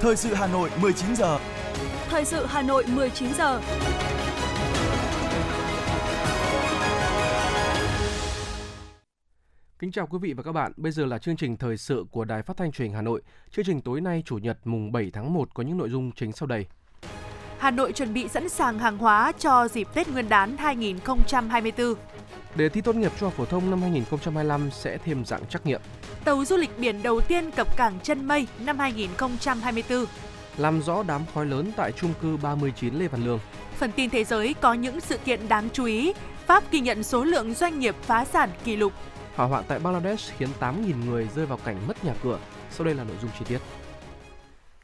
Thời sự Hà Nội 19 giờ. Thời sự Hà Nội 19 giờ. Kính chào quý vị và các bạn. Bây giờ là chương trình thời sự của Đài Phát thanh Truyền hình Hà Nội. Chương trình tối nay Chủ nhật mùng 7 tháng 1 có những nội dung chính sau đây. Hà Nội chuẩn bị sẵn sàng hàng hóa cho dịp Tết Nguyên đán 2024. Đề thi tốt nghiệp trung học phổ thông năm 2025 sẽ thêm dạng trắc nghiệm. Tàu du lịch biển đầu tiên cập cảng Chân Mây năm 2024. Làm rõ đám khói lớn tại trung cư 39 Lê Văn Lương. Phần tin thế giới có những sự kiện đáng chú ý. Pháp ghi nhận số lượng doanh nghiệp phá sản kỷ lục. Hỏa hoạn tại Bangladesh khiến 8.000 người rơi vào cảnh mất nhà cửa. Sau đây là nội dung chi tiết.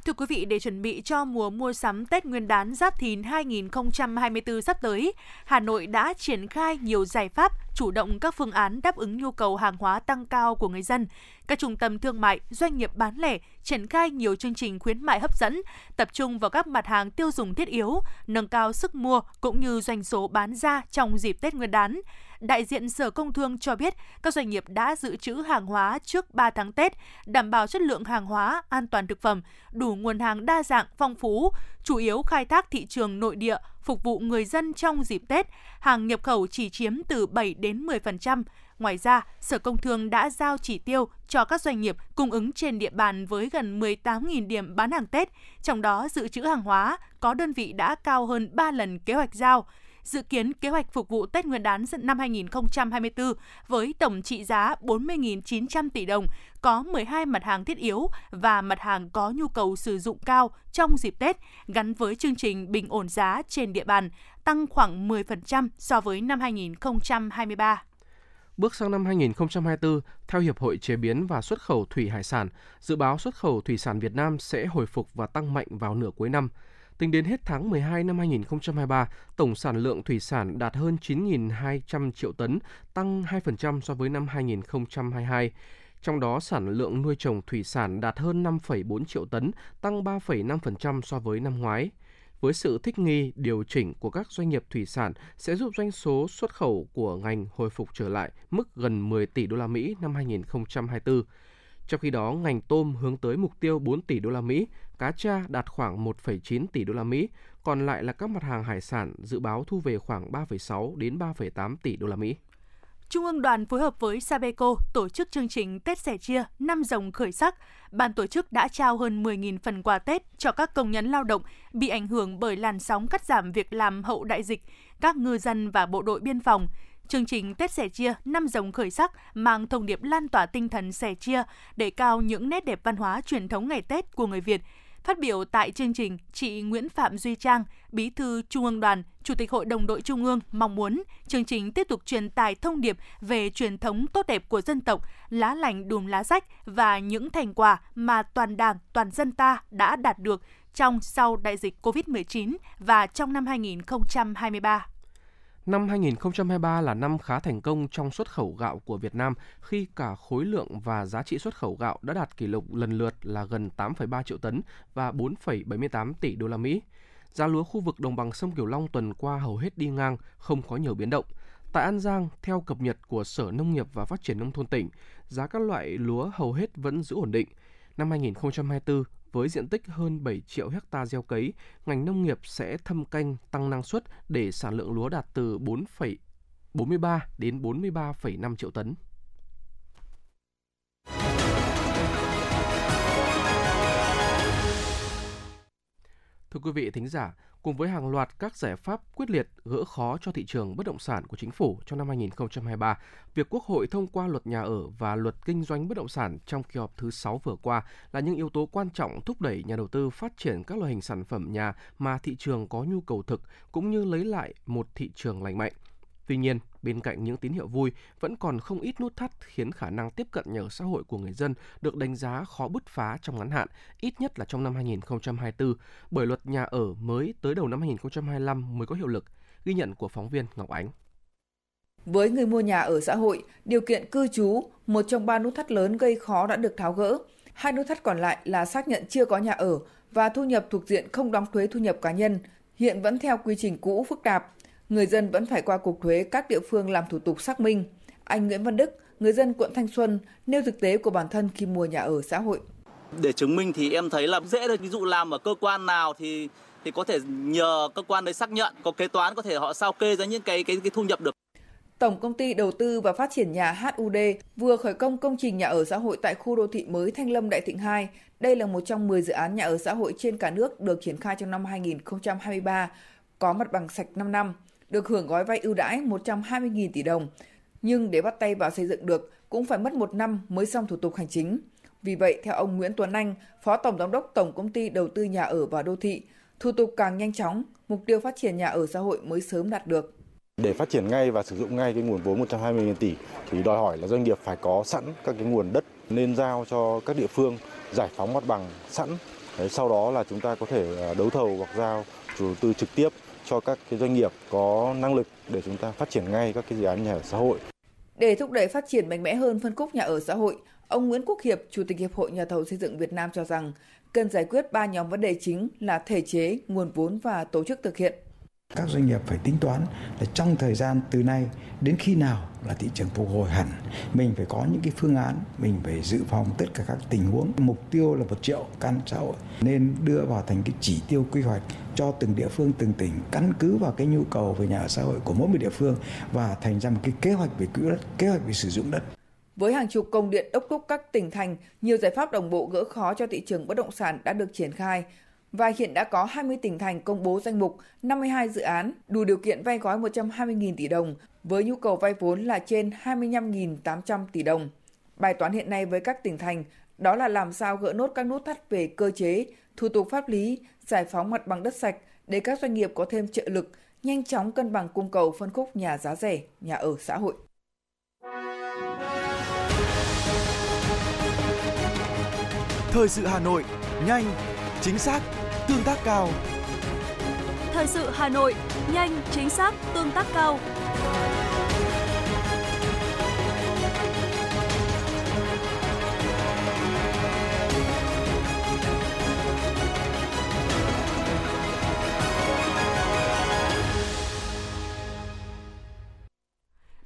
Thưa quý vị, để chuẩn bị cho mùa mua sắm Tết Nguyên đán Giáp Thìn 2024 sắp tới, Hà Nội đã triển khai nhiều giải pháp chủ động các phương án đáp ứng nhu cầu hàng hóa tăng cao của người dân. Các trung tâm thương mại, doanh nghiệp bán lẻ triển khai nhiều chương trình khuyến mại hấp dẫn, tập trung vào các mặt hàng tiêu dùng thiết yếu, nâng cao sức mua cũng như doanh số bán ra trong dịp Tết Nguyên đán đại diện Sở Công Thương cho biết các doanh nghiệp đã dự trữ hàng hóa trước 3 tháng Tết, đảm bảo chất lượng hàng hóa, an toàn thực phẩm, đủ nguồn hàng đa dạng, phong phú, chủ yếu khai thác thị trường nội địa, phục vụ người dân trong dịp Tết, hàng nhập khẩu chỉ chiếm từ 7 đến 10%. Ngoài ra, Sở Công Thương đã giao chỉ tiêu cho các doanh nghiệp cung ứng trên địa bàn với gần 18.000 điểm bán hàng Tết, trong đó dự trữ hàng hóa có đơn vị đã cao hơn 3 lần kế hoạch giao dự kiến kế hoạch phục vụ Tết Nguyên đán năm 2024 với tổng trị giá 40.900 tỷ đồng, có 12 mặt hàng thiết yếu và mặt hàng có nhu cầu sử dụng cao trong dịp Tết gắn với chương trình bình ổn giá trên địa bàn, tăng khoảng 10% so với năm 2023. Bước sang năm 2024, theo Hiệp hội Chế biến và Xuất khẩu Thủy Hải sản, dự báo xuất khẩu thủy sản Việt Nam sẽ hồi phục và tăng mạnh vào nửa cuối năm. Tính đến hết tháng 12 năm 2023, tổng sản lượng thủy sản đạt hơn 9.200 triệu tấn, tăng 2% so với năm 2022. Trong đó, sản lượng nuôi trồng thủy sản đạt hơn 5,4 triệu tấn, tăng 3,5% so với năm ngoái. Với sự thích nghi, điều chỉnh của các doanh nghiệp thủy sản sẽ giúp doanh số xuất khẩu của ngành hồi phục trở lại mức gần 10 tỷ đô la Mỹ năm 2024. Trong khi đó, ngành tôm hướng tới mục tiêu 4 tỷ đô la Mỹ, cá tra đạt khoảng 1,9 tỷ đô la Mỹ, còn lại là các mặt hàng hải sản dự báo thu về khoảng 3,6 đến 3,8 tỷ đô la Mỹ. Trung ương đoàn phối hợp với Sabeco tổ chức chương trình Tết sẻ chia năm rồng khởi sắc. Ban tổ chức đã trao hơn 10.000 phần quà Tết cho các công nhân lao động bị ảnh hưởng bởi làn sóng cắt giảm việc làm hậu đại dịch, các ngư dân và bộ đội biên phòng. Chương trình Tết sẻ chia năm rồng khởi sắc mang thông điệp lan tỏa tinh thần sẻ chia, để cao những nét đẹp văn hóa truyền thống ngày Tết của người Việt. Phát biểu tại chương trình, chị Nguyễn Phạm Duy Trang, Bí thư Trung ương Đoàn, Chủ tịch Hội đồng đội Trung ương mong muốn chương trình tiếp tục truyền tải thông điệp về truyền thống tốt đẹp của dân tộc, lá lành đùm lá rách và những thành quả mà toàn Đảng, toàn dân ta đã đạt được trong sau đại dịch COVID-19 và trong năm 2023. Năm 2023 là năm khá thành công trong xuất khẩu gạo của Việt Nam khi cả khối lượng và giá trị xuất khẩu gạo đã đạt kỷ lục lần lượt là gần 8,3 triệu tấn và 4,78 tỷ đô la Mỹ. Giá lúa khu vực đồng bằng sông Cửu Long tuần qua hầu hết đi ngang, không có nhiều biến động. Tại An Giang, theo cập nhật của Sở Nông nghiệp và Phát triển nông thôn tỉnh, giá các loại lúa hầu hết vẫn giữ ổn định. Năm 2024, với diện tích hơn 7 triệu hecta gieo cấy, ngành nông nghiệp sẽ thâm canh tăng năng suất để sản lượng lúa đạt từ 4,43 đến 43,5 triệu tấn. Thưa quý vị thính giả, cùng với hàng loạt các giải pháp quyết liệt gỡ khó cho thị trường bất động sản của chính phủ trong năm 2023, việc Quốc hội thông qua luật nhà ở và luật kinh doanh bất động sản trong kỳ họp thứ 6 vừa qua là những yếu tố quan trọng thúc đẩy nhà đầu tư phát triển các loại hình sản phẩm nhà mà thị trường có nhu cầu thực cũng như lấy lại một thị trường lành mạnh. Tuy nhiên, bên cạnh những tín hiệu vui, vẫn còn không ít nút thắt khiến khả năng tiếp cận nhà ở xã hội của người dân được đánh giá khó bứt phá trong ngắn hạn, ít nhất là trong năm 2024, bởi luật nhà ở mới tới đầu năm 2025 mới có hiệu lực, ghi nhận của phóng viên Ngọc Ánh. Với người mua nhà ở xã hội, điều kiện cư trú, một trong ba nút thắt lớn gây khó đã được tháo gỡ. Hai nút thắt còn lại là xác nhận chưa có nhà ở và thu nhập thuộc diện không đóng thuế thu nhập cá nhân, hiện vẫn theo quy trình cũ phức tạp, người dân vẫn phải qua cục thuế các địa phương làm thủ tục xác minh. Anh Nguyễn Văn Đức, người dân quận Thanh Xuân, nêu thực tế của bản thân khi mua nhà ở xã hội. Để chứng minh thì em thấy là dễ thôi. Ví dụ làm ở cơ quan nào thì thì có thể nhờ cơ quan đấy xác nhận, có kế toán có thể họ sao kê ra những cái cái cái thu nhập được. Tổng công ty đầu tư và phát triển nhà HUD vừa khởi công công trình nhà ở xã hội tại khu đô thị mới Thanh Lâm Đại Thịnh 2. Đây là một trong 10 dự án nhà ở xã hội trên cả nước được triển khai trong năm 2023, có mặt bằng sạch 5 năm, được hưởng gói vay ưu đãi 120.000 tỷ đồng. Nhưng để bắt tay vào xây dựng được cũng phải mất một năm mới xong thủ tục hành chính. Vì vậy, theo ông Nguyễn Tuấn Anh, Phó Tổng Giám đốc Tổng Công ty Đầu tư Nhà ở và Đô thị, thủ tục càng nhanh chóng, mục tiêu phát triển nhà ở xã hội mới sớm đạt được. Để phát triển ngay và sử dụng ngay cái nguồn vốn 120.000 tỷ thì đòi hỏi là doanh nghiệp phải có sẵn các cái nguồn đất nên giao cho các địa phương giải phóng mặt bằng sẵn. Đấy, sau đó là chúng ta có thể à, đấu thầu hoặc giao chủ đầu tư trực tiếp cho các cái doanh nghiệp có năng lực để chúng ta phát triển ngay các cái dự án nhà ở xã hội. Để thúc đẩy phát triển mạnh mẽ hơn phân khúc nhà ở xã hội, ông Nguyễn Quốc Hiệp, Chủ tịch Hiệp hội Nhà thầu xây dựng Việt Nam cho rằng cần giải quyết ba nhóm vấn đề chính là thể chế, nguồn vốn và tổ chức thực hiện. Các doanh nghiệp phải tính toán là trong thời gian từ nay đến khi nào là thị trường phục hồi hẳn. Mình phải có những cái phương án, mình phải dự phòng tất cả các tình huống. Mục tiêu là một triệu căn xã hội nên đưa vào thành cái chỉ tiêu quy hoạch cho từng địa phương, từng tỉnh căn cứ vào cái nhu cầu về nhà ở xã hội của mỗi một địa phương và thành ra một cái kế hoạch về quỹ đất, kế hoạch về sử dụng đất. Với hàng chục công điện đốc thúc các tỉnh thành, nhiều giải pháp đồng bộ gỡ khó cho thị trường bất động sản đã được triển khai và hiện đã có 20 tỉnh thành công bố danh mục 52 dự án đủ điều kiện vay gói 120.000 tỷ đồng với nhu cầu vay vốn là trên 25.800 tỷ đồng. Bài toán hiện nay với các tỉnh thành đó là làm sao gỡ nốt các nút thắt về cơ chế, thủ tục pháp lý, giải phóng mặt bằng đất sạch để các doanh nghiệp có thêm trợ lực, nhanh chóng cân bằng cung cầu phân khúc nhà giá rẻ, nhà ở xã hội. Thời sự Hà Nội, nhanh, chính xác, tương tác cao. Thời sự Hà Nội, nhanh, chính xác, tương tác cao.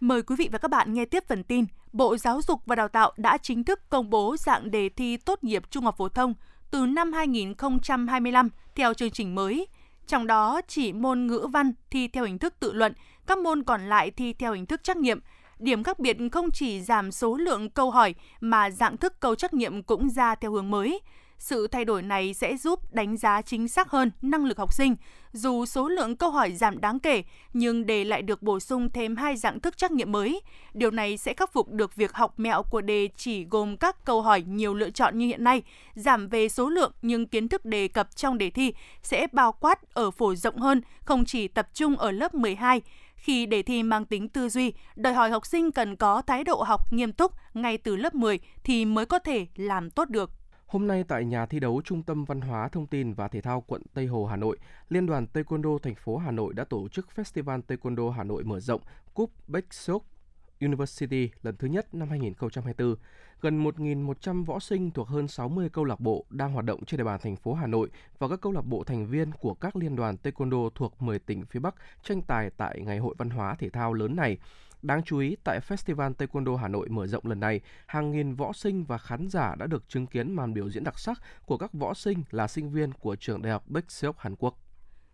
Mời quý vị và các bạn nghe tiếp phần tin. Bộ Giáo dục và Đào tạo đã chính thức công bố dạng đề thi tốt nghiệp trung học phổ thông từ năm 2025 theo chương trình mới. Trong đó chỉ môn ngữ văn thi theo hình thức tự luận, các môn còn lại thi theo hình thức trắc nghiệm. Điểm khác biệt không chỉ giảm số lượng câu hỏi mà dạng thức câu trắc nghiệm cũng ra theo hướng mới. Sự thay đổi này sẽ giúp đánh giá chính xác hơn năng lực học sinh. Dù số lượng câu hỏi giảm đáng kể, nhưng đề lại được bổ sung thêm hai dạng thức trắc nghiệm mới. Điều này sẽ khắc phục được việc học mẹo của đề chỉ gồm các câu hỏi nhiều lựa chọn như hiện nay, giảm về số lượng nhưng kiến thức đề cập trong đề thi sẽ bao quát ở phổ rộng hơn, không chỉ tập trung ở lớp 12 khi đề thi mang tính tư duy, đòi hỏi học sinh cần có thái độ học nghiêm túc ngay từ lớp 10 thì mới có thể làm tốt được. Hôm nay tại nhà thi đấu Trung tâm Văn hóa Thông tin và Thể thao quận Tây Hồ Hà Nội, Liên đoàn Taekwondo thành phố Hà Nội đã tổ chức Festival Taekwondo Hà Nội mở rộng Cúp Bách University lần thứ nhất năm 2024. Gần 1.100 võ sinh thuộc hơn 60 câu lạc bộ đang hoạt động trên địa bàn thành phố Hà Nội và các câu lạc bộ thành viên của các liên đoàn taekwondo thuộc 10 tỉnh phía Bắc tranh tài tại Ngày hội văn hóa thể thao lớn này. Đáng chú ý, tại Festival Taekwondo Hà Nội mở rộng lần này, hàng nghìn võ sinh và khán giả đã được chứng kiến màn biểu diễn đặc sắc của các võ sinh là sinh viên của trường đại học Baekseok Hàn Quốc.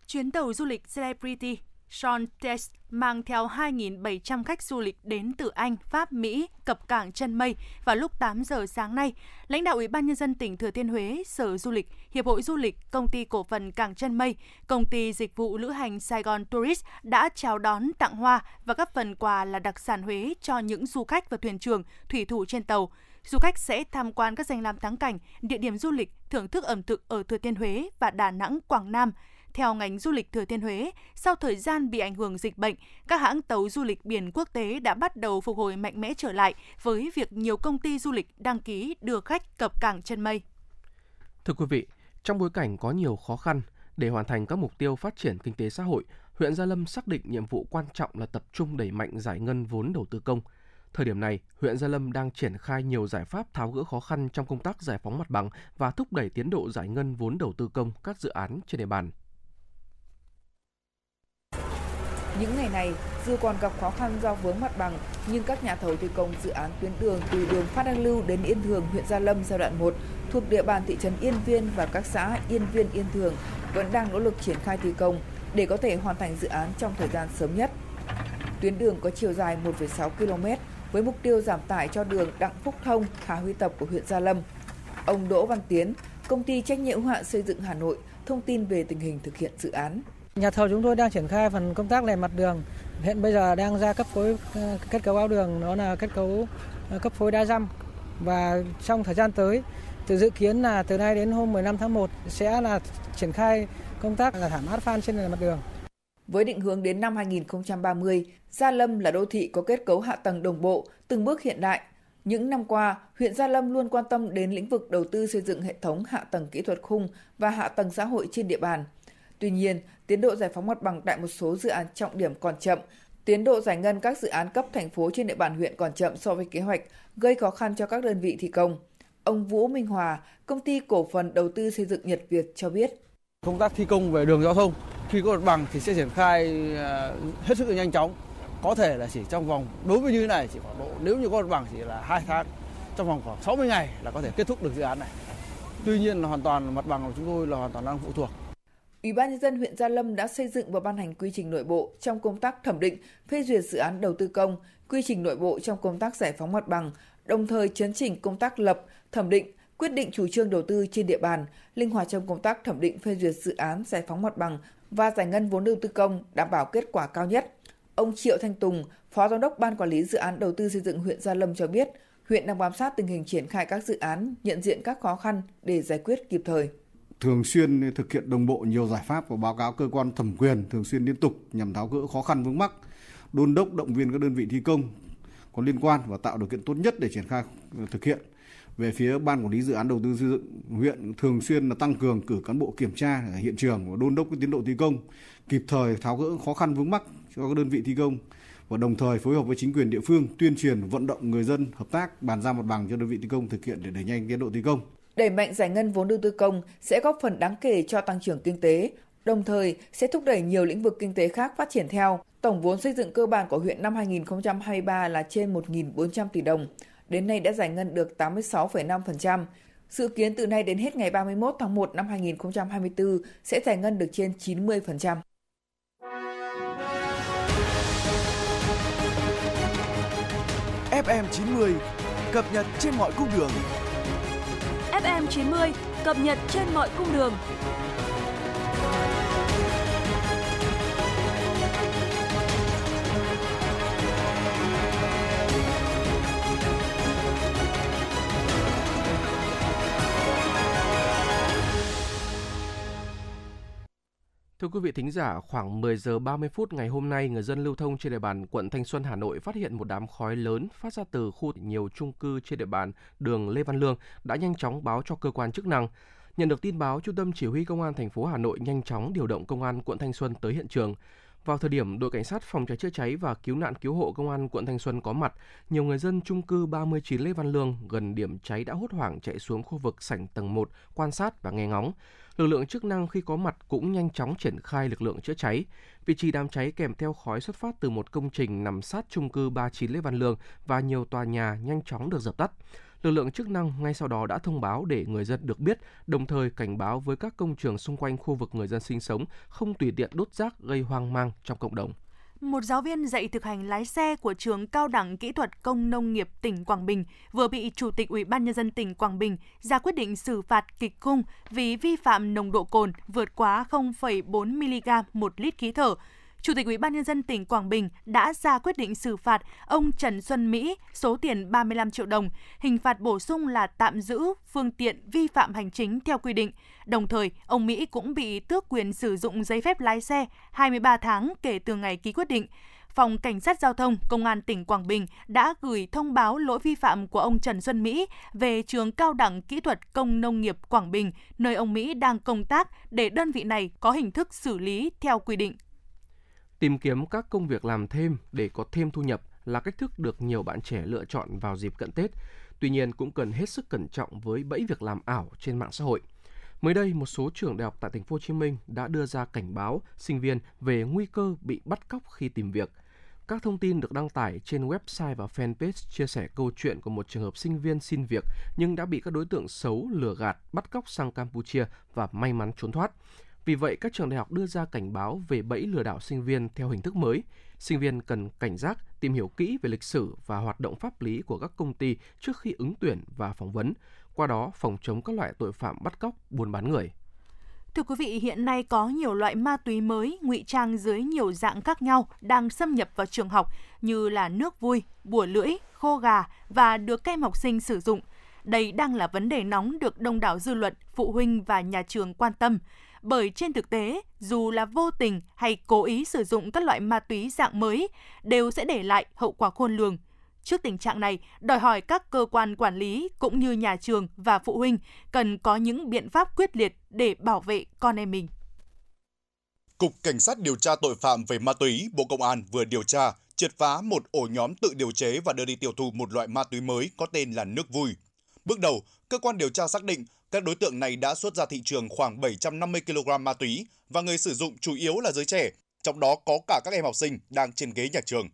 Chuyến tàu du lịch Celebrity Sean Test mang theo 2.700 khách du lịch đến từ Anh, Pháp, Mỹ cập cảng chân mây vào lúc 8 giờ sáng nay. Lãnh đạo Ủy ban Nhân dân tỉnh Thừa Thiên Huế, Sở Du lịch, Hiệp hội Du lịch, Công ty Cổ phần Cảng Chân Mây, Công ty Dịch vụ Lữ hành Sài Gòn Tourist đã chào đón tặng hoa và các phần quà là đặc sản Huế cho những du khách và thuyền trưởng, thủy thủ trên tàu. Du khách sẽ tham quan các danh lam thắng cảnh, địa điểm du lịch, thưởng thức ẩm thực ở Thừa Thiên Huế và Đà Nẵng, Quảng Nam – theo ngành du lịch Thừa Thiên Huế, sau thời gian bị ảnh hưởng dịch bệnh, các hãng tàu du lịch biển quốc tế đã bắt đầu phục hồi mạnh mẽ trở lại với việc nhiều công ty du lịch đăng ký đưa khách cập cảng chân mây. Thưa quý vị, trong bối cảnh có nhiều khó khăn, để hoàn thành các mục tiêu phát triển kinh tế xã hội, huyện Gia Lâm xác định nhiệm vụ quan trọng là tập trung đẩy mạnh giải ngân vốn đầu tư công. Thời điểm này, huyện Gia Lâm đang triển khai nhiều giải pháp tháo gỡ khó khăn trong công tác giải phóng mặt bằng và thúc đẩy tiến độ giải ngân vốn đầu tư công các dự án trên địa bàn Những ngày này, dù còn gặp khó khăn do vướng mặt bằng, nhưng các nhà thầu thi công dự án tuyến đường từ đường Phan Đăng Lưu đến Yên Thường, huyện Gia Lâm giai đoạn 1 thuộc địa bàn thị trấn Yên Viên và các xã Yên Viên, Yên Thường vẫn đang nỗ lực triển khai thi công để có thể hoàn thành dự án trong thời gian sớm nhất. Tuyến đường có chiều dài 1,6 km với mục tiêu giảm tải cho đường Đặng Phúc Thông, Hà Huy Tập của huyện Gia Lâm. Ông Đỗ Văn Tiến, công ty trách nhiệm hữu hạn xây dựng Hà Nội thông tin về tình hình thực hiện dự án. Nhà thầu chúng tôi đang triển khai phần công tác lề mặt đường. Hiện bây giờ đang ra cấp phối ờ, kết cấu áo đường, đó là kết cấu ờ, cấp phối đa răm. Và trong thời gian tới, từ dự kiến là từ nay đến hôm 15 tháng 1 sẽ là triển khai công tác là thảm asphalt trên lề mặt đường. Với định hướng đến năm 2030, Gia Lâm là đô thị có kết cấu hạ tầng đồng bộ, từng bước hiện đại. Những năm qua, huyện Gia Lâm luôn quan tâm đến lĩnh vực đầu tư xây dựng hệ thống hạ tầng kỹ thuật khung và hạ tầng xã hội trên địa bàn. Tuy nhiên, tiến độ giải phóng mặt bằng tại một số dự án trọng điểm còn chậm, tiến độ giải ngân các dự án cấp thành phố trên địa bàn huyện còn chậm so với kế hoạch, gây khó khăn cho các đơn vị thi công. Ông Vũ Minh Hòa, công ty cổ phần đầu tư xây dựng Nhật Việt cho biết. Công tác thi công về đường giao thông khi có mặt bằng thì sẽ triển khai à, hết sức là nhanh chóng. Có thể là chỉ trong vòng đối với như thế này chỉ khoảng độ nếu như có mặt bằng chỉ là 2 tháng trong vòng khoảng 60 ngày là có thể kết thúc được dự án này. Tuy nhiên là hoàn toàn mặt bằng của chúng tôi là hoàn toàn đang phụ thuộc Ủy ban nhân dân huyện Gia Lâm đã xây dựng và ban hành quy trình nội bộ trong công tác thẩm định, phê duyệt dự án đầu tư công, quy trình nội bộ trong công tác giải phóng mặt bằng, đồng thời chấn chỉnh công tác lập, thẩm định, quyết định chủ trương đầu tư trên địa bàn, linh hoạt trong công tác thẩm định phê duyệt dự án giải phóng mặt bằng và giải ngân vốn đầu tư công đảm bảo kết quả cao nhất. Ông Triệu Thanh Tùng, Phó Giám đốc Ban Quản lý Dự án Đầu tư xây dựng huyện Gia Lâm cho biết, huyện đang bám sát tình hình triển khai các dự án, nhận diện các khó khăn để giải quyết kịp thời thường xuyên thực hiện đồng bộ nhiều giải pháp và báo cáo cơ quan thẩm quyền thường xuyên liên tục nhằm tháo gỡ khó khăn vướng mắc, đôn đốc động viên các đơn vị thi công có liên quan và tạo điều kiện tốt nhất để triển khai ờ, thực hiện. Về phía ban quản lý dự án đầu tư xây dựng huyện thường xuyên là tăng cường cử cán bộ kiểm tra ở hiện trường và đôn đốc tiến độ thi công, kịp thời tháo gỡ khó khăn vướng mắc cho các đơn vị thi công và đồng thời phối hợp với chính quyền địa phương tuyên truyền vận động người dân hợp tác bàn giao mặt bằng cho đơn vị thi công thực hiện để đẩy nhanh tiến độ thi công. Đẩy mạnh giải ngân vốn đầu tư công sẽ góp phần đáng kể cho tăng trưởng kinh tế, đồng thời sẽ thúc đẩy nhiều lĩnh vực kinh tế khác phát triển theo. Tổng vốn xây dựng cơ bản của huyện năm 2023 là trên 1.400 tỷ đồng. Đến nay đã giải ngân được 86,5%. Dự kiến từ nay đến hết ngày 31 tháng 1 năm 2024 sẽ giải ngân được trên 90%. FM90 cập nhật trên mọi cung đường. FM90 cập nhật trên mọi cung đường. Thưa quý vị thính giả, khoảng 10 giờ 30 phút ngày hôm nay, người dân lưu thông trên địa bàn quận Thanh Xuân, Hà Nội phát hiện một đám khói lớn phát ra từ khu nhiều chung cư trên địa bàn đường Lê Văn Lương đã nhanh chóng báo cho cơ quan chức năng. Nhận được tin báo, Trung tâm Chỉ huy Công an thành phố Hà Nội nhanh chóng điều động công an quận Thanh Xuân tới hiện trường. Vào thời điểm đội cảnh sát phòng cháy chữa cháy và cứu nạn cứu hộ công an quận Thanh Xuân có mặt, nhiều người dân chung cư 39 Lê Văn Lương gần điểm cháy đã hốt hoảng chạy xuống khu vực sảnh tầng 1 quan sát và nghe ngóng. Lực lượng chức năng khi có mặt cũng nhanh chóng triển khai lực lượng chữa cháy. Vị trí đám cháy kèm theo khói xuất phát từ một công trình nằm sát chung cư 39 Lê Văn Lương và nhiều tòa nhà nhanh chóng được dập tắt. Lực lượng chức năng ngay sau đó đã thông báo để người dân được biết, đồng thời cảnh báo với các công trường xung quanh khu vực người dân sinh sống không tùy tiện đốt rác gây hoang mang trong cộng đồng. Một giáo viên dạy thực hành lái xe của trường Cao đẳng Kỹ thuật Công Nông nghiệp tỉnh Quảng Bình vừa bị Chủ tịch Ủy ban nhân dân tỉnh Quảng Bình ra quyết định xử phạt kịch khung vì vi phạm nồng độ cồn vượt quá 0,4 mg một lít khí thở Chủ tịch Ủy ban nhân dân tỉnh Quảng Bình đã ra quyết định xử phạt ông Trần Xuân Mỹ số tiền 35 triệu đồng. Hình phạt bổ sung là tạm giữ phương tiện vi phạm hành chính theo quy định. Đồng thời, ông Mỹ cũng bị tước quyền sử dụng giấy phép lái xe 23 tháng kể từ ngày ký quyết định. Phòng Cảnh sát Giao thông Công an tỉnh Quảng Bình đã gửi thông báo lỗi vi phạm của ông Trần Xuân Mỹ về trường Cao đẳng Kỹ thuật Công Nông nghiệp Quảng Bình, nơi ông Mỹ đang công tác để đơn vị này có hình thức xử lý theo quy định. Tìm kiếm các công việc làm thêm để có thêm thu nhập là cách thức được nhiều bạn trẻ lựa chọn vào dịp cận Tết. Tuy nhiên cũng cần hết sức cẩn trọng với bẫy việc làm ảo trên mạng xã hội. Mới đây, một số trường đại học tại thành phố Hồ Chí Minh đã đưa ra cảnh báo sinh viên về nguy cơ bị bắt cóc khi tìm việc. Các thông tin được đăng tải trên website và fanpage chia sẻ câu chuyện của một trường hợp sinh viên xin việc nhưng đã bị các đối tượng xấu lừa gạt, bắt cóc sang Campuchia và may mắn trốn thoát. Vì vậy, các trường đại học đưa ra cảnh báo về bẫy lừa đảo sinh viên theo hình thức mới. Sinh viên cần cảnh giác, tìm hiểu kỹ về lịch sử và hoạt động pháp lý của các công ty trước khi ứng tuyển và phỏng vấn, qua đó phòng chống các loại tội phạm bắt cóc, buôn bán người. Thưa quý vị, hiện nay có nhiều loại ma túy mới ngụy trang dưới nhiều dạng khác nhau đang xâm nhập vào trường học như là nước vui, bùa lưỡi, khô gà và được các em học sinh sử dụng. Đây đang là vấn đề nóng được đông đảo dư luận, phụ huynh và nhà trường quan tâm. Bởi trên thực tế, dù là vô tình hay cố ý sử dụng các loại ma túy dạng mới, đều sẽ để lại hậu quả khôn lường Trước tình trạng này, đòi hỏi các cơ quan quản lý cũng như nhà trường và phụ huynh cần có những biện pháp quyết liệt để bảo vệ con em mình. Cục Cảnh sát điều tra tội phạm về ma túy, Bộ Công an vừa điều tra, triệt phá một ổ nhóm tự điều chế và đưa đi tiêu thụ một loại ma túy mới có tên là nước vui. Bước đầu, cơ quan điều tra xác định các đối tượng này đã xuất ra thị trường khoảng 750 kg ma túy và người sử dụng chủ yếu là giới trẻ, trong đó có cả các em học sinh đang trên ghế nhà trường.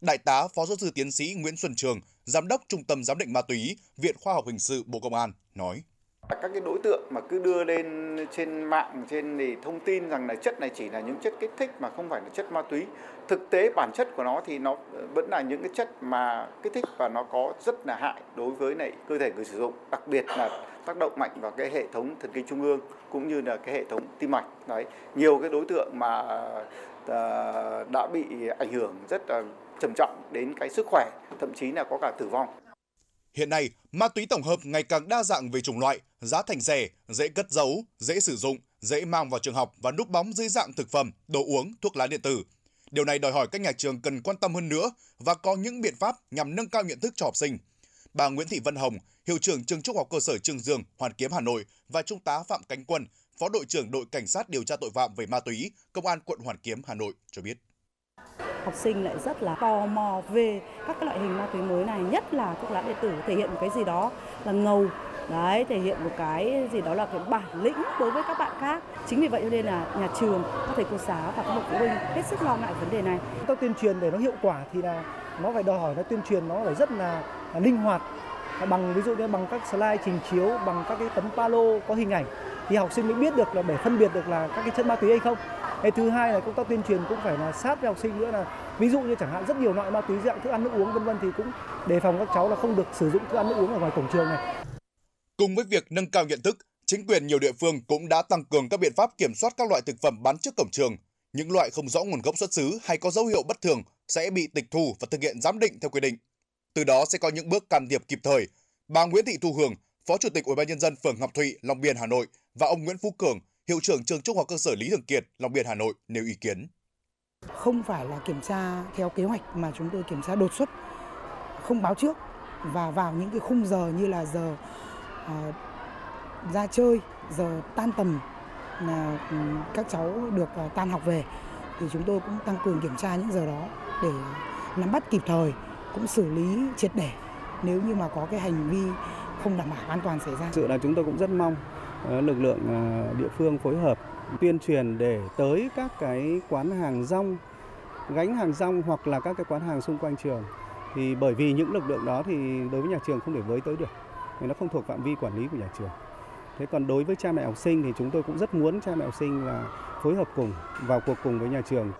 Đại tá Phó giáo sư tiến sĩ Nguyễn Xuân Trường, Giám đốc Trung tâm Giám định Ma túy, Viện Khoa học Hình sự Bộ Công an nói. Các cái đối tượng mà cứ đưa lên trên mạng trên thì thông tin rằng là chất này chỉ là những chất kích thích mà không phải là chất ma túy. Thực tế bản chất của nó thì nó vẫn là những cái chất mà kích thích và nó có rất là hại đối với lại cơ thể người sử dụng, đặc biệt là tác động mạnh vào cái hệ thống thần kinh trung ương cũng như là cái hệ thống tim mạch. Đấy, nhiều cái đối tượng mà ờ, đã bị ảnh hưởng rất là trầm trọng đến cái sức khỏe, thậm chí là có cả tử vong. Hiện nay, ma túy tổng hợp ngày càng đa dạng về chủng loại, giá thành rẻ, dễ cất giấu, dễ sử dụng, dễ mang vào trường học và núp bóng dưới dạng thực phẩm, đồ uống, thuốc lá điện tử. Điều này đòi hỏi các nhà trường cần quan tâm hơn nữa và có những biện pháp nhằm nâng cao nhận thức cho học sinh. Bà Nguyễn Thị Vân Hồng, hiệu trưởng trường Trung học cơ sở Trương Dương, Hoàn Kiếm Hà Nội và Trung tá Phạm Cánh Quân, Phó đội trưởng đội cảnh sát điều tra tội phạm về ma túy, Công an quận Hoàn Kiếm Hà Nội cho biết học sinh lại rất là tò mò về các cái loại hình ma túy mới này nhất là thuốc lá điện tử thể hiện một cái gì đó là ngầu. Đấy thể hiện một cái gì đó là cái bản lĩnh đối với các bạn khác. Chính vì vậy cho nên là nhà trường các thầy cô giáo và các bậc phụ huynh hết sức lo ngại vấn đề này. Chúng tuyên truyền để nó hiệu quả thì là nó phải đòi hỏi nó tuyên truyền nó phải rất là, là linh hoạt. Bằng ví dụ như bằng các slide trình chiếu bằng các cái tấm palo có hình ảnh thì học sinh mới biết được là để phân biệt được là các cái chất ma túy hay không cái thứ hai là công tác tuyên truyền cũng phải là sát với học sinh nữa là ví dụ như chẳng hạn rất nhiều loại ma túy dạng thức ăn nước uống vân vân thì cũng đề phòng các cháu là không được sử dụng thức ăn nước uống ở ngoài cổng trường này. Cùng với việc nâng cao nhận thức, chính quyền nhiều địa phương cũng đã tăng cường các biện pháp kiểm soát các loại thực phẩm bán trước cổng trường. Những loại không rõ nguồn gốc xuất xứ hay có dấu hiệu bất thường sẽ bị tịch thu và thực hiện giám định theo quy định. Từ đó sẽ có những bước can thiệp kịp thời. Bà Nguyễn Thị Thu Hường, Phó Chủ tịch Ủy ban nhân dân phường Ngọc Thụy, Long Biên, Hà Nội và ông Nguyễn Phú Cường, hiệu trưởng trường Trung học cơ sở Lý Thường Kiệt, Long Biên, Hà Nội nêu ý kiến. Không phải là kiểm tra theo kế hoạch mà chúng tôi kiểm tra đột xuất, không báo trước và vào những cái khung giờ như là giờ uh, ra chơi, giờ tan tầm là ừ, các cháu được uh, tan học về thì chúng tôi cũng tăng cường kiểm tra những giờ đó để nắm bắt kịp thời cũng xử lý triệt để nếu như mà có cái hành vi không đảm bảo an toàn xảy ra. Sự là chúng tôi cũng rất mong Ờ, lực lượng ờ, địa phương phối hợp tuyên truyền để tới các cái quán hàng rong gánh hàng rong hoặc là các cái quán hàng xung quanh trường. Thì bởi vì những lực lượng đó thì đối với nhà trường không thể với tới được vì nó không thuộc phạm vi quản lý của nhà trường. Thế còn đối với cha mẹ học sinh thì chúng tôi cũng rất muốn cha mẹ học sinh là phối hợp cùng vào cuộc cùng với nhà trường.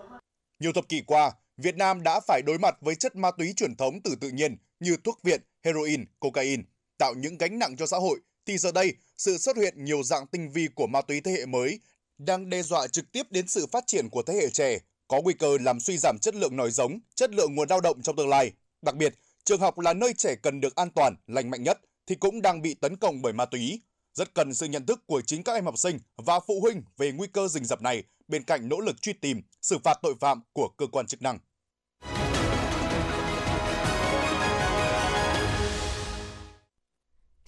Nhiều thập kỷ qua Việt Nam đã phải đối mặt với chất ma túy truyền thống từ tự nhiên như thuốc viện, heroin, cocaine, tạo những gánh nặng cho xã hội thì giờ đây, sự xuất hiện nhiều dạng tinh vi của ma túy thế hệ mới đang đe dọa trực tiếp đến sự phát triển của thế hệ trẻ, có nguy cơ làm suy giảm chất lượng nòi giống, chất lượng nguồn lao động trong tương lai. Đặc biệt, trường học là nơi trẻ cần được an toàn, lành mạnh nhất thì cũng đang bị tấn công bởi ma túy. Rất cần sự nhận thức của chính các em học sinh và phụ huynh về nguy cơ rình rập này bên cạnh nỗ lực truy tìm, xử phạt tội phạm của cơ quan chức năng.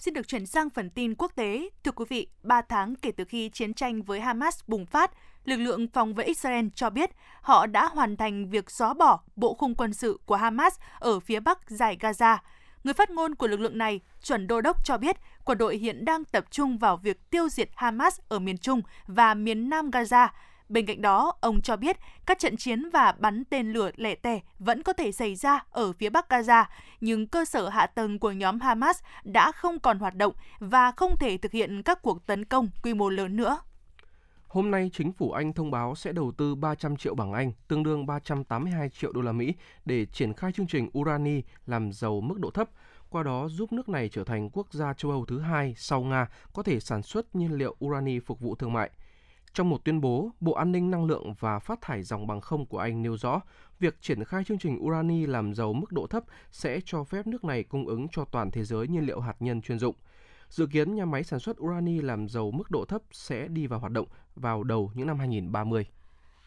Xin được chuyển sang phần tin quốc tế. Thưa quý vị, 3 tháng kể từ khi chiến tranh với Hamas bùng phát, lực lượng phòng vệ Israel cho biết họ đã hoàn thành việc xóa bỏ bộ khung quân sự của Hamas ở phía bắc giải Gaza. Người phát ngôn của lực lượng này, chuẩn đô đốc cho biết quân đội hiện đang tập trung vào việc tiêu diệt Hamas ở miền Trung và miền Nam Gaza. Bên cạnh đó, ông cho biết các trận chiến và bắn tên lửa lẻ tẻ vẫn có thể xảy ra ở phía Bắc Gaza, nhưng cơ sở hạ tầng của nhóm Hamas đã không còn hoạt động và không thể thực hiện các cuộc tấn công quy mô lớn nữa. Hôm nay, chính phủ Anh thông báo sẽ đầu tư 300 triệu bảng Anh, tương đương 382 triệu đô la Mỹ để triển khai chương trình urani làm giàu mức độ thấp, qua đó giúp nước này trở thành quốc gia châu Âu thứ hai sau Nga có thể sản xuất nhiên liệu urani phục vụ thương mại. Trong một tuyên bố, Bộ An ninh Năng lượng và Phát thải dòng bằng không của Anh nêu rõ, việc triển khai chương trình urani làm giàu mức độ thấp sẽ cho phép nước này cung ứng cho toàn thế giới nhiên liệu hạt nhân chuyên dụng. Dự kiến nhà máy sản xuất urani làm giàu mức độ thấp sẽ đi vào hoạt động vào đầu những năm 2030.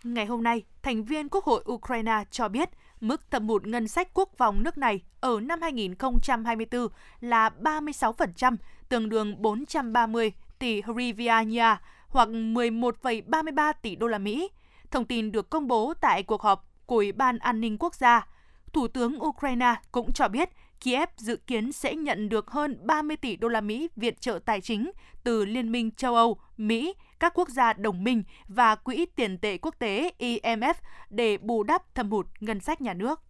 Ngày hôm nay, thành viên Quốc hội Ukraine cho biết mức thâm hụt ngân sách quốc phòng nước này ở năm 2024 là 36%, tương đương 430 tỷ hryvnia hoặc 11,33 tỷ đô la Mỹ. Thông tin được công bố tại cuộc họp của Ủy ban An ninh Quốc gia. Thủ tướng Ukraine cũng cho biết Kiev dự kiến sẽ nhận được hơn 30 tỷ đô la Mỹ viện trợ tài chính từ Liên minh châu Âu, Mỹ, các quốc gia đồng minh và Quỹ tiền tệ quốc tế IMF để bù đắp thâm hụt ngân sách nhà nước.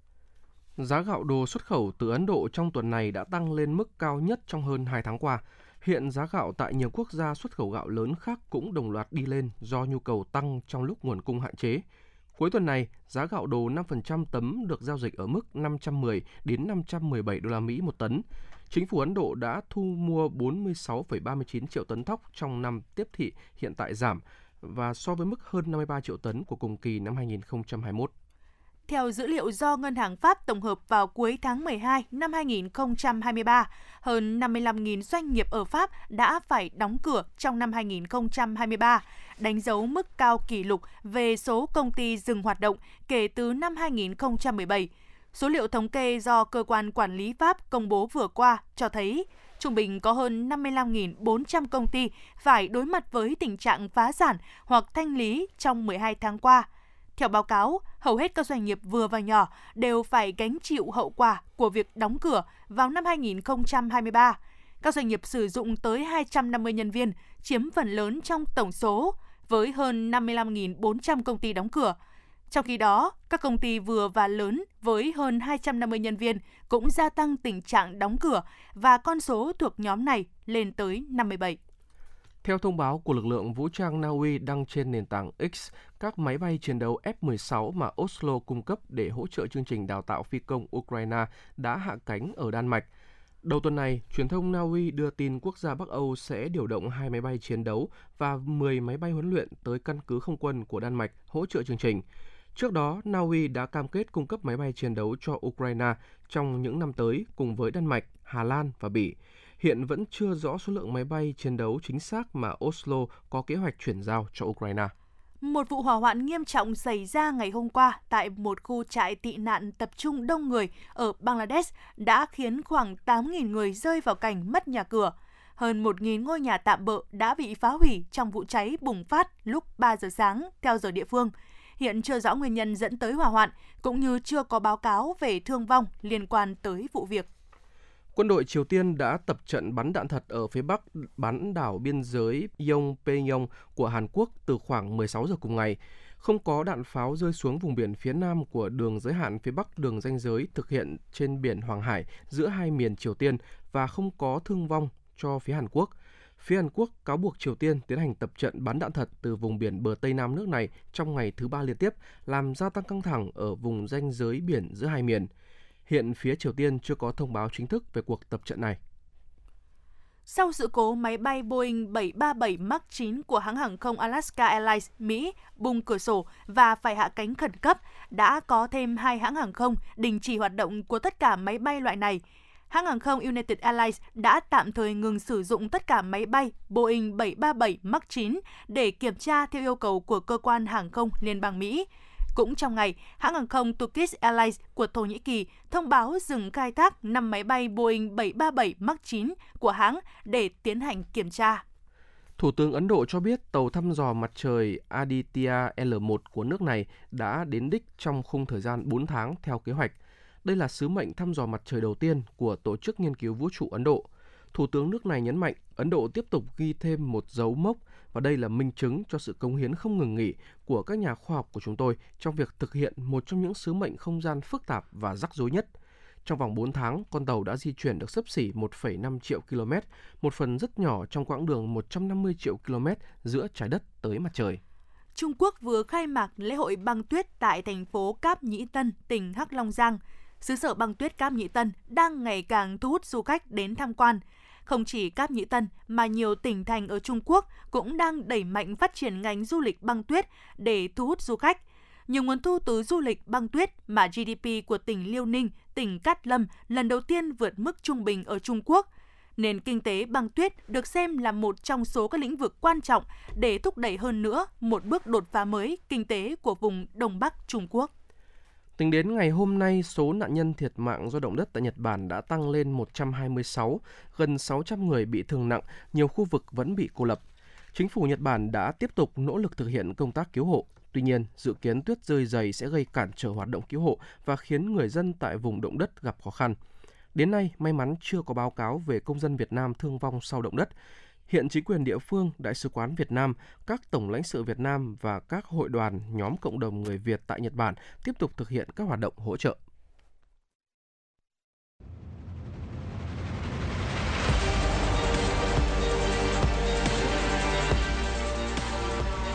Giá gạo đồ xuất khẩu từ Ấn Độ trong tuần này đã tăng lên mức cao nhất trong hơn 2 tháng qua. Hiện giá gạo tại nhiều quốc gia xuất khẩu gạo lớn khác cũng đồng loạt đi lên do nhu cầu tăng trong lúc nguồn cung hạn chế. Cuối tuần này, giá gạo đồ 5% tấm được giao dịch ở mức 510 đến 517 đô la Mỹ một tấn. Chính phủ Ấn Độ đã thu mua 46,39 triệu tấn thóc trong năm tiếp thị hiện tại giảm và so với mức hơn 53 triệu tấn của cùng kỳ năm 2021. Theo dữ liệu do Ngân hàng Pháp tổng hợp vào cuối tháng 12 năm 2023, hơn 55.000 doanh nghiệp ở Pháp đã phải đóng cửa trong năm 2023, đánh dấu mức cao kỷ lục về số công ty dừng hoạt động kể từ năm 2017. Số liệu thống kê do cơ quan quản lý Pháp công bố vừa qua cho thấy trung bình có hơn 55.400 công ty phải đối mặt với tình trạng phá sản hoặc thanh lý trong 12 tháng qua. Theo báo cáo, hầu hết các doanh nghiệp vừa và nhỏ đều phải gánh chịu hậu quả của việc đóng cửa vào năm 2023. Các doanh nghiệp sử dụng tới 250 nhân viên, chiếm phần lớn trong tổng số, với hơn 55.400 công ty đóng cửa. Trong khi đó, các công ty vừa và lớn với hơn 250 nhân viên cũng gia tăng tình trạng đóng cửa và con số thuộc nhóm này lên tới 57. Theo thông báo của lực lượng vũ trang Na Uy đăng trên nền tảng X, các máy bay chiến đấu F-16 mà Oslo cung cấp để hỗ trợ chương trình đào tạo phi công Ukraine đã hạ cánh ở Đan Mạch. Đầu tuần này, truyền thông Na Uy đưa tin quốc gia Bắc Âu sẽ điều động hai máy bay chiến đấu và 10 máy bay huấn luyện tới căn cứ không quân của Đan Mạch hỗ trợ chương trình. Trước đó, Na Uy đã cam kết cung cấp máy bay chiến đấu cho Ukraine trong những năm tới cùng với Đan Mạch, Hà Lan và Bỉ. Hiện vẫn chưa rõ số lượng máy bay chiến đấu chính xác mà Oslo có kế hoạch chuyển giao cho Ukraine. Một vụ hỏa hoạn nghiêm trọng xảy ra ngày hôm qua tại một khu trại tị nạn tập trung đông người ở Bangladesh đã khiến khoảng 8.000 người rơi vào cảnh mất nhà cửa. Hơn 1.000 ngôi nhà tạm bợ đã bị phá hủy trong vụ cháy bùng phát lúc 3 giờ sáng theo giờ địa phương. Hiện chưa rõ nguyên nhân dẫn tới hỏa hoạn, cũng như chưa có báo cáo về thương vong liên quan tới vụ việc. Quân đội Triều Tiên đã tập trận bắn đạn thật ở phía bắc bán đảo biên giới Yongpyong của Hàn Quốc từ khoảng 16 giờ cùng ngày. Không có đạn pháo rơi xuống vùng biển phía nam của đường giới hạn phía bắc đường ranh giới thực hiện trên biển Hoàng Hải giữa hai miền Triều Tiên và không có thương vong cho phía Hàn Quốc. Phía Hàn Quốc cáo buộc Triều Tiên tiến hành tập trận bắn đạn thật từ vùng biển bờ Tây Nam nước này trong ngày thứ ba liên tiếp, làm gia tăng căng thẳng ở vùng ranh giới biển giữa hai miền. Hiện phía Triều Tiên chưa có thông báo chính thức về cuộc tập trận này. Sau sự cố máy bay Boeing 737 MAX 9 của hãng hàng không Alaska Airlines Mỹ bung cửa sổ và phải hạ cánh khẩn cấp, đã có thêm hai hãng hàng không đình chỉ hoạt động của tất cả máy bay loại này. Hãng hàng không United Airlines đã tạm thời ngừng sử dụng tất cả máy bay Boeing 737 MAX 9 để kiểm tra theo yêu cầu của cơ quan hàng không liên bang Mỹ. Cũng trong ngày, hãng hàng không Turkish Airlines của Thổ Nhĩ Kỳ thông báo dừng khai thác 5 máy bay Boeing 737 MAX 9 của hãng để tiến hành kiểm tra. Thủ tướng Ấn Độ cho biết tàu thăm dò mặt trời Aditya L1 của nước này đã đến đích trong khung thời gian 4 tháng theo kế hoạch. Đây là sứ mệnh thăm dò mặt trời đầu tiên của Tổ chức Nghiên cứu Vũ trụ Ấn Độ. Thủ tướng nước này nhấn mạnh Ấn Độ tiếp tục ghi thêm một dấu mốc và đây là minh chứng cho sự cống hiến không ngừng nghỉ của các nhà khoa học của chúng tôi trong việc thực hiện một trong những sứ mệnh không gian phức tạp và rắc rối nhất. Trong vòng 4 tháng, con tàu đã di chuyển được sấp xỉ 1,5 triệu km, một phần rất nhỏ trong quãng đường 150 triệu km giữa trái đất tới mặt trời. Trung Quốc vừa khai mạc lễ hội băng tuyết tại thành phố Cáp Nhĩ Tân, tỉnh Hắc Long Giang. Xứ sở băng tuyết Cáp Nhĩ Tân đang ngày càng thu hút du khách đến tham quan. Không chỉ Cáp Nhĩ Tân mà nhiều tỉnh thành ở Trung Quốc cũng đang đẩy mạnh phát triển ngành du lịch băng tuyết để thu hút du khách. Nhiều nguồn thu từ du lịch băng tuyết mà GDP của tỉnh Liêu Ninh, tỉnh Cát Lâm lần đầu tiên vượt mức trung bình ở Trung Quốc. Nền kinh tế băng tuyết được xem là một trong số các lĩnh vực quan trọng để thúc đẩy hơn nữa một bước đột phá mới kinh tế của vùng Đông Bắc Trung Quốc. Tính đến ngày hôm nay, số nạn nhân thiệt mạng do động đất tại Nhật Bản đã tăng lên 126, gần 600 người bị thương nặng, nhiều khu vực vẫn bị cô lập. Chính phủ Nhật Bản đã tiếp tục nỗ lực thực hiện công tác cứu hộ. Tuy nhiên, dự kiến tuyết rơi dày sẽ gây cản trở hoạt động cứu hộ và khiến người dân tại vùng động đất gặp khó khăn. Đến nay, may mắn chưa có báo cáo về công dân Việt Nam thương vong sau động đất. Hiện chính quyền địa phương, Đại sứ quán Việt Nam, các tổng lãnh sự Việt Nam và các hội đoàn, nhóm cộng đồng người Việt tại Nhật Bản tiếp tục thực hiện các hoạt động hỗ trợ.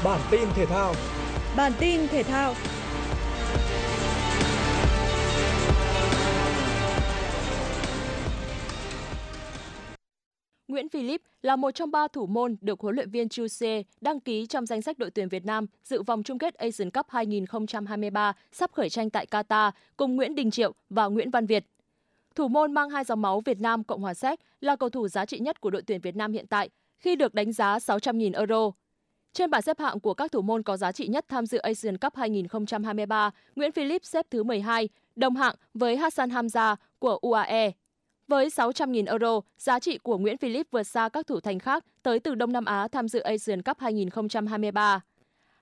Bản tin thể thao Bản tin thể thao Nguyễn Philip là một trong ba thủ môn được huấn luyện viên Chu Chuse đăng ký trong danh sách đội tuyển Việt Nam dự vòng chung kết Asian Cup 2023 sắp khởi tranh tại Qatar cùng Nguyễn Đình Triệu và Nguyễn Văn Việt. Thủ môn mang hai dòng máu Việt Nam Cộng hòa Séc là cầu thủ giá trị nhất của đội tuyển Việt Nam hiện tại khi được đánh giá 600.000 euro. Trên bảng xếp hạng của các thủ môn có giá trị nhất tham dự Asian Cup 2023, Nguyễn Philip xếp thứ 12, đồng hạng với Hassan Hamza của UAE. Với 600.000 euro, giá trị của Nguyễn Philip vượt xa các thủ thành khác tới từ Đông Nam Á tham dự Asian Cup 2023.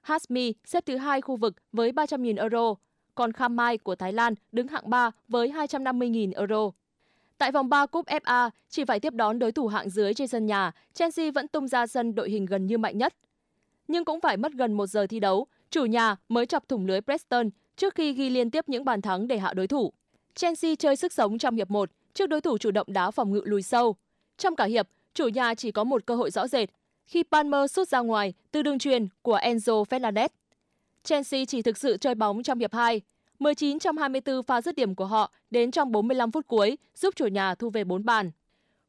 Hasmi xếp thứ hai khu vực với 300.000 euro, còn Kham Mai của Thái Lan đứng hạng 3 với 250.000 euro. Tại vòng 3 cúp FA, chỉ phải tiếp đón đối thủ hạng dưới trên sân nhà, Chelsea vẫn tung ra sân đội hình gần như mạnh nhất. Nhưng cũng phải mất gần một giờ thi đấu, chủ nhà mới chọc thủng lưới Preston trước khi ghi liên tiếp những bàn thắng để hạ đối thủ. Chelsea chơi sức sống trong hiệp 1 trước đối thủ chủ động đá phòng ngự lùi sâu. Trong cả hiệp, chủ nhà chỉ có một cơ hội rõ rệt khi Palmer sút ra ngoài từ đường truyền của Enzo Fernandez. Chelsea chỉ thực sự chơi bóng trong hiệp 2. 19 trong 24 pha dứt điểm của họ đến trong 45 phút cuối giúp chủ nhà thu về 4 bàn.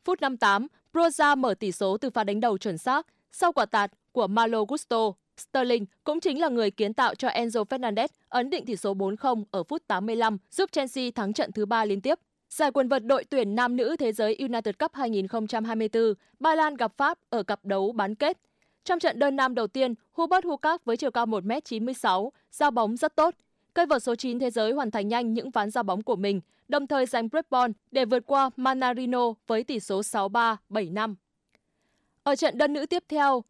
Phút 58, Broza mở tỷ số từ pha đánh đầu chuẩn xác sau quả tạt của Malo Gusto. Sterling cũng chính là người kiến tạo cho Enzo Fernandez ấn định tỷ số 4-0 ở phút 85, giúp Chelsea thắng trận thứ ba liên tiếp. Giải quần vợt đội tuyển nam nữ thế giới United Cup 2024, Ba Lan gặp Pháp ở cặp đấu bán kết. Trong trận đơn nam đầu tiên, Hubert Hukak với chiều cao 1m96, giao bóng rất tốt. Cây vợt số 9 thế giới hoàn thành nhanh những ván giao bóng của mình, đồng thời giành break ball để vượt qua Manarino với tỷ số 6-3, 7-5. Ở trận đơn nữ tiếp theo,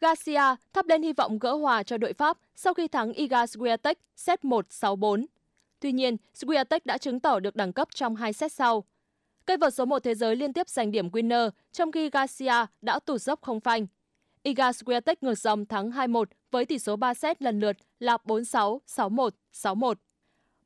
Garcia thắp lên hy vọng gỡ hòa cho đội Pháp sau khi thắng Iga Swiatek set 1-6-4. Tuy nhiên, Swiatek đã chứng tỏ được đẳng cấp trong hai set sau. Cây vợt số 1 thế giới liên tiếp giành điểm winner, trong khi Garcia đã tụt dốc không phanh. Iga Swiatek ngược dòng thắng 2-1 với tỷ số 3 set lần lượt là 4-6, 6-1, 6-1.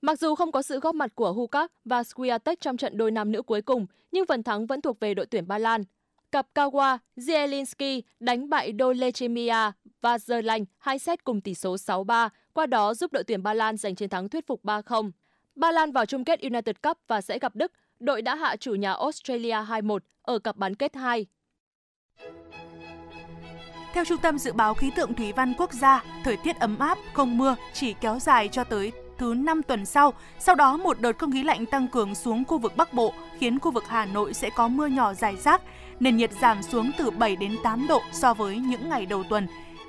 Mặc dù không có sự góp mặt của Hukak và Swiatek trong trận đôi nam nữ cuối cùng, nhưng phần thắng vẫn thuộc về đội tuyển Ba Lan. Cặp Kawa Zielinski đánh bại Dolechemia và Zerlanh hai set cùng tỷ số 6-3, qua đó giúp đội tuyển Ba Lan giành chiến thắng thuyết phục 3-0. Ba Lan vào chung kết United Cup và sẽ gặp Đức, đội đã hạ chủ nhà Australia 2-1 ở cặp bán kết 2. Theo Trung tâm Dự báo Khí tượng Thủy văn Quốc gia, thời tiết ấm áp, không mưa chỉ kéo dài cho tới thứ 5 tuần sau. Sau đó một đợt không khí lạnh tăng cường xuống khu vực Bắc Bộ khiến khu vực Hà Nội sẽ có mưa nhỏ dài rác. Nền nhiệt giảm xuống từ 7 đến 8 độ so với những ngày đầu tuần.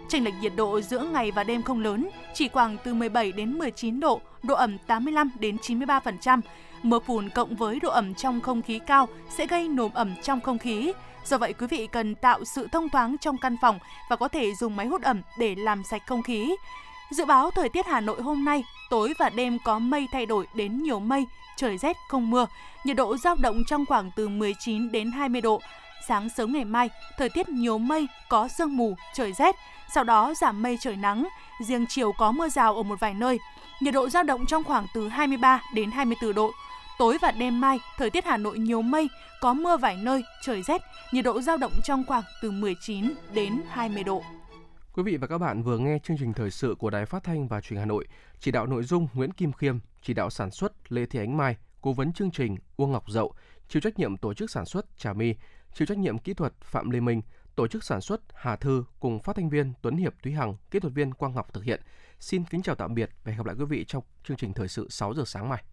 Chênh lệch nhiệt độ giữa ngày và đêm không lớn, chỉ khoảng từ 17 đến 19 độ, độ ẩm 85 đến 93%. Mưa phùn cộng với độ ẩm trong không khí cao sẽ gây nồm ẩm trong không khí. Do vậy quý vị cần tạo sự thông thoáng trong căn phòng và có thể dùng máy hút ẩm để làm sạch không khí. Dự báo thời tiết Hà Nội hôm nay, tối và đêm có mây thay đổi đến nhiều mây, trời rét không mưa, nhiệt độ giao động trong khoảng từ 19 đến 20 độ. Sáng sớm ngày mai, thời tiết nhiều mây, có sương mù, trời rét, sau đó giảm mây trời nắng, riêng chiều có mưa rào ở một vài nơi. Nhiệt độ giao động trong khoảng từ 23 đến 24 độ. Tối và đêm mai, thời tiết Hà Nội nhiều mây, có mưa vài nơi, trời rét, nhiệt độ giao động trong khoảng từ 19 đến 20 độ. Quý vị và các bạn vừa nghe chương trình thời sự của Đài Phát thanh và Truyền Hà Nội, chỉ đạo nội dung Nguyễn Kim Khiêm, chỉ đạo sản xuất Lê Thị Ánh Mai, cố vấn chương trình Uông Ngọc Dậu, chịu trách nhiệm tổ chức sản xuất Trà My, chịu trách nhiệm kỹ thuật Phạm Lê Minh, tổ chức sản xuất Hà Thư cùng phát thanh viên Tuấn Hiệp Thúy Hằng, kỹ thuật viên Quang Ngọc thực hiện. Xin kính chào tạm biệt và hẹn gặp lại quý vị trong chương trình thời sự 6 giờ sáng mai.